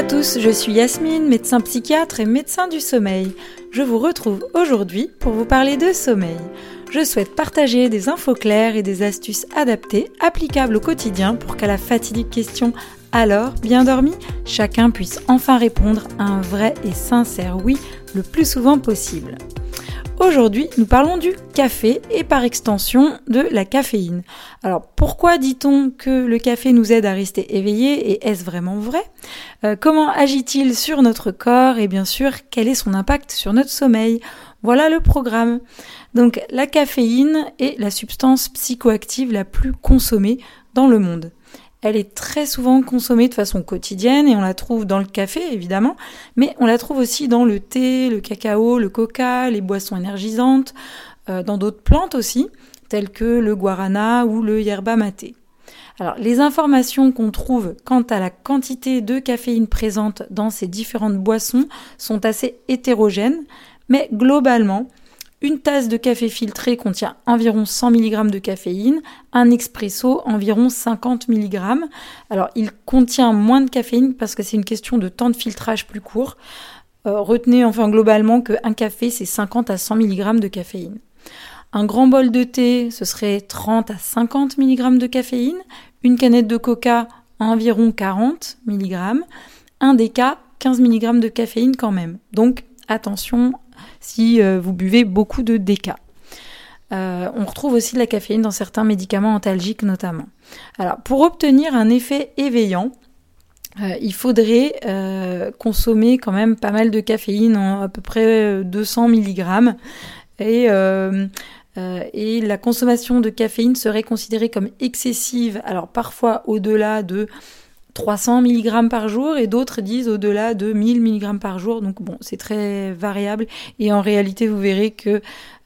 à tous, je suis Yasmine, médecin psychiatre et médecin du sommeil. Je vous retrouve aujourd'hui pour vous parler de sommeil. Je souhaite partager des infos claires et des astuces adaptées, applicables au quotidien pour qu'à la fatidique question alors, bien dormi, chacun puisse enfin répondre à un vrai et sincère oui le plus souvent possible. Aujourd'hui, nous parlons du café et par extension de la caféine. Alors pourquoi dit-on que le café nous aide à rester éveillé et est-ce vraiment vrai? Euh, Comment agit-il sur notre corps et bien sûr quel est son impact sur notre sommeil? Voilà le programme. Donc la caféine est la substance psychoactive la plus consommée dans le monde. Elle est très souvent consommée de façon quotidienne et on la trouve dans le café évidemment, mais on la trouve aussi dans le thé, le cacao, le coca, les boissons énergisantes, euh, dans d'autres plantes aussi, telles que le guarana ou le yerba mate. Alors, les informations qu'on trouve quant à la quantité de caféine présente dans ces différentes boissons sont assez hétérogènes, mais globalement, une tasse de café filtré contient environ 100 mg de caféine, un expresso environ 50 mg. Alors il contient moins de caféine parce que c'est une question de temps de filtrage plus court. Euh, retenez enfin globalement qu'un café c'est 50 à 100 mg de caféine. Un grand bol de thé, ce serait 30 à 50 mg de caféine. Une canette de coca, environ 40 mg. Un déca, 15 mg de caféine quand même. Donc attention si euh, vous buvez beaucoup de déca. Euh, on retrouve aussi de la caféine dans certains médicaments antalgiques notamment. Alors pour obtenir un effet éveillant, euh, il faudrait consommer quand même pas mal de caféine, en à peu près 200 mg. Et, et la consommation de caféine serait considérée comme excessive, alors parfois au-delà de 300 mg par jour et d'autres disent au-delà de 1000 mg par jour. Donc bon, c'est très variable et en réalité, vous verrez que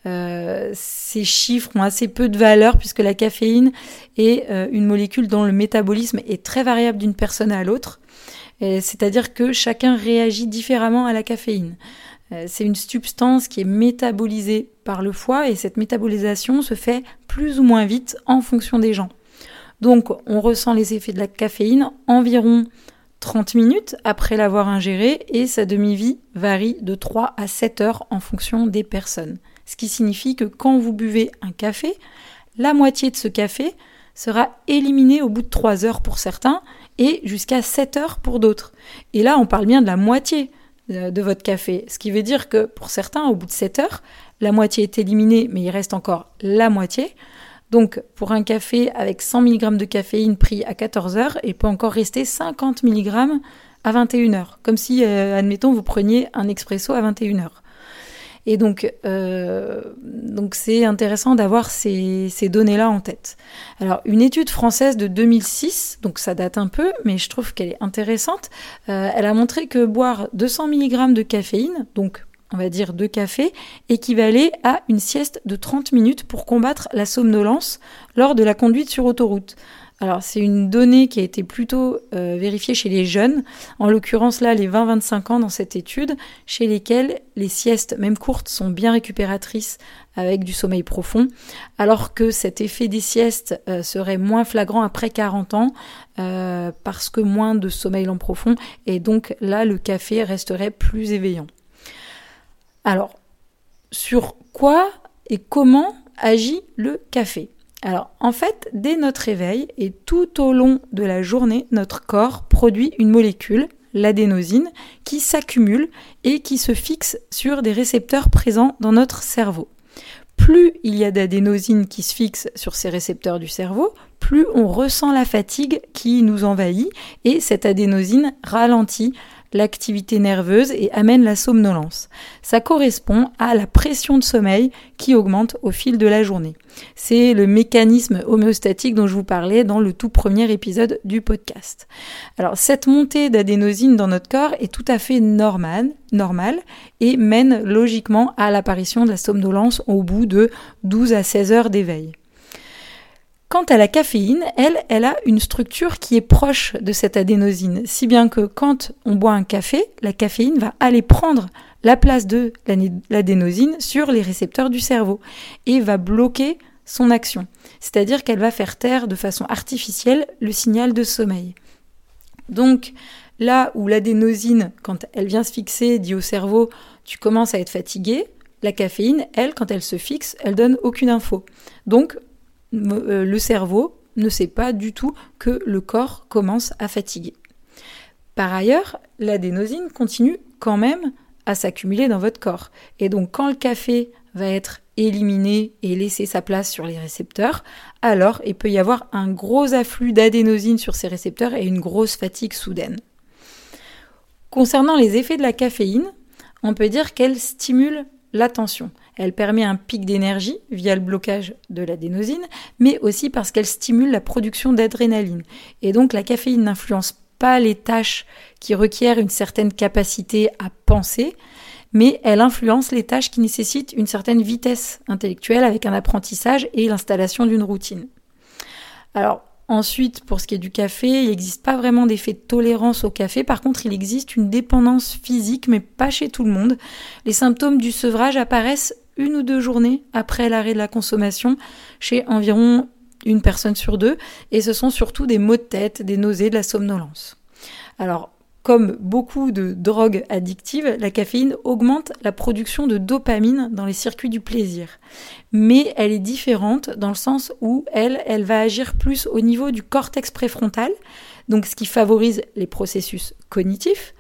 euh, ces chiffres ont assez peu de valeur puisque la caféine est euh, une molécule dont le métabolisme est très variable d'une personne à l'autre. C'est-à-dire que chacun réagit différemment à la caféine. Euh, c'est une substance qui est métabolisée par le foie et cette métabolisation se fait plus ou moins vite en fonction des gens. Donc on ressent les effets de la caféine environ 30 minutes après l'avoir ingéré et sa demi-vie varie de 3 à 7 heures en fonction des personnes. Ce qui signifie que quand vous buvez un café, la moitié de ce café sera éliminée au bout de 3 heures pour certains et jusqu'à 7 heures pour d'autres. Et là, on parle bien de la moitié euh, de votre café. Ce qui veut dire que pour certains, au bout de 7 heures, la moitié est éliminée, mais il reste encore la moitié. Donc, pour un café avec 100 mg de caféine pris à 14 heures, il peut encore rester 50 mg à 21 heures. Comme si, euh, admettons, vous preniez un expresso à 21 heures. Et donc, euh, donc c'est intéressant d'avoir ces, données-là en tête. Alors, une étude française de 2006, donc ça date un peu, mais je trouve qu'elle est intéressante. Euh, elle a montré que boire 200 mg de caféine, donc on va dire deux cafés, équivalait à une sieste de 30 minutes pour combattre la somnolence lors de la conduite sur autoroute. Alors c'est une donnée qui a été plutôt euh, vérifiée chez les jeunes, en l'occurrence là les 20-25 ans dans cette étude, chez lesquels les siestes, même courtes, sont bien récupératrices avec du sommeil profond, alors que cet effet des siestes euh, serait moins flagrant après 40 ans, euh, parce que moins de sommeil en profond, et donc là le café resterait plus éveillant. Alors, sur quoi et comment agit le café? Alors en fait, dès notre réveil et tout au long de la journée, notre corps produit une molécule, l'adénosine, qui s'accumule et qui se fixe sur des récepteurs présents dans notre cerveau. Plus il y a d'adénosine qui se fixe sur ces récepteurs du cerveau, plus on ressent la fatigue qui nous envahit et cette adénosine ralentit l'activité nerveuse et amène la somnolence. Ça correspond à la pression de sommeil qui augmente au fil de la journée. C'est le mécanisme homéostatique dont je vous parlais dans le tout premier épisode du podcast. Alors cette montée d'adénosine dans notre corps est tout à fait normale, normale et mène logiquement à l'apparition de la somnolence au bout de 12 à 16 heures d'éveil. Quant à la caféine, elle, elle a une structure qui est proche de cette adénosine, si bien que quand on boit un café, la caféine va aller prendre la place de l'adénosine sur les récepteurs du cerveau et va bloquer son action. C'est-à-dire qu'elle va faire taire de façon artificielle le signal de sommeil. Donc, Là où l'adénosine, quand elle vient se fixer, dit au cerveau tu commences à être fatigué, la caféine, elle, quand elle se fixe, elle donne aucune info. Donc le cerveau ne sait pas du tout que le corps commence à fatiguer. Par ailleurs, l'adénosine continue quand même à s'accumuler dans votre corps. Et donc quand le café va être éliminé et laisser sa place sur les récepteurs, alors il peut y avoir un gros afflux d'adénosine sur ces récepteurs et une grosse fatigue soudaine. Concernant les effets de la caféine, on peut dire qu'elle stimule l'attention. Elle permet un pic d'énergie via le blocage de l'adénosine, mais aussi parce qu'elle stimule la production d'adrénaline. Et donc la caféine n'influence pas les tâches qui requièrent une certaine capacité à penser, mais elle influence les tâches qui nécessitent une certaine vitesse intellectuelle avec un apprentissage et l'installation d'une routine. Alors, Ensuite, pour ce qui est du café, il n'existe pas vraiment d'effet de tolérance au café. Par contre, il existe une dépendance physique, mais pas chez tout le monde. Les symptômes du sevrage apparaissent une ou deux journées après l'arrêt de la consommation chez environ une personne sur deux, et ce sont surtout des maux de tête, des nausées, de la somnolence. Alors, comme beaucoup de drogues addictives, la caféine augmente la production de dopamine dans les circuits du plaisir. Mais elle est différente dans le sens où elle, elle va agir plus au niveau du cortex préfrontal, donc ce qui favorise les processus cognitifs,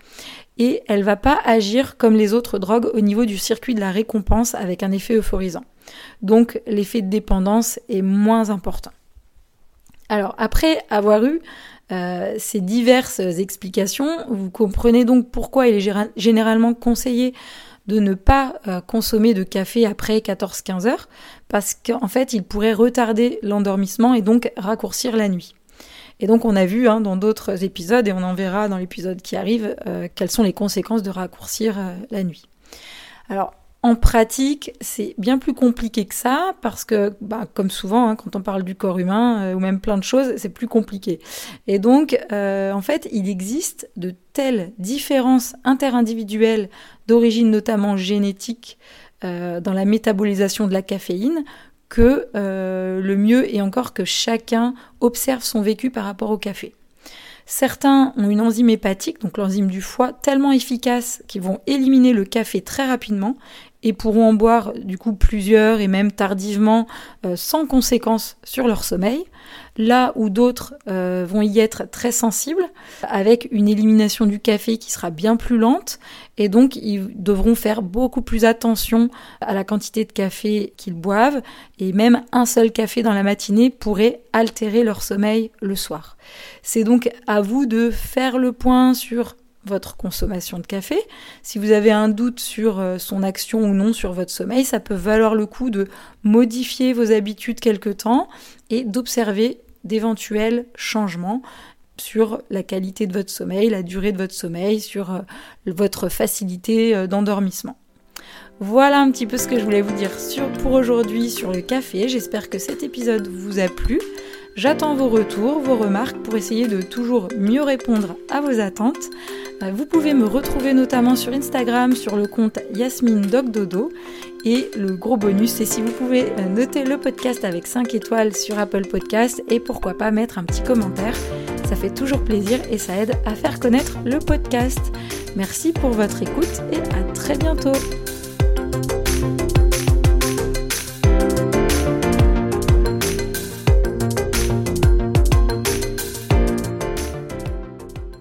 et elle va pas agir comme les autres drogues au niveau du circuit de la récompense avec un effet euphorisant. Donc l'effet de dépendance est moins important. Alors après avoir eu euh, ces diverses explications. Vous comprenez donc pourquoi il est généralement conseillé de ne pas euh, consommer de café après 14-15 heures, parce qu'en fait, il pourrait retarder l'endormissement et donc raccourcir la nuit. Et donc on a vu hein, dans d'autres épisodes, et on en verra dans l'épisode qui arrive, euh, quelles sont les conséquences de raccourcir la nuit. Alors en pratique, c'est bien plus compliqué que ça parce que, bah, comme souvent, hein, quand on parle du corps humain euh, ou même plein de choses, c'est plus compliqué. Et donc, euh, en fait, il existe de telles différences interindividuelles d'origine notamment génétique euh, dans la métabolisation de la caféine que le mieux est encore que chacun observe son vécu par rapport au café. Certains ont une enzyme hépatique, donc l'enzyme du foie, tellement efficace qu'ils vont éliminer le café très rapidement et pourront en boire du coup plusieurs et même tardivement euh, sans conséquence sur leur sommeil, là où d'autres euh, vont y être très sensibles, avec une élimination du café qui sera bien plus lente, et donc ils devront faire beaucoup plus attention à la quantité de café qu'ils boivent, et même un seul café dans la matinée pourrait altérer leur sommeil le soir. C'est donc à vous de faire le point sur votre consommation de café. Si vous avez un doute sur euh, son action ou non sur votre sommeil, ça peut valoir le coup de modifier vos habitudes quelque temps et d'observer d'éventuels changements sur la qualité de votre sommeil, la durée de votre sommeil, sur euh, votre facilité euh, d'endormissement. Voilà un petit peu ce que je voulais vous dire pour aujourd'hui sur le café. J'espère que cet épisode vous a plu. J'attends vos retours, vos remarques pour essayer de toujours mieux répondre à vos attentes. Euh, vous pouvez me retrouver notamment sur Instagram sur le compte Yasmine Dogdodo. Et le gros bonus, c'est si vous pouvez euh, noter le podcast avec 5 étoiles sur Apple Podcast et pourquoi pas mettre un petit commentaire. Ça fait toujours plaisir et ça aide à faire connaître le podcast. Merci pour votre écoute et à très bientôt.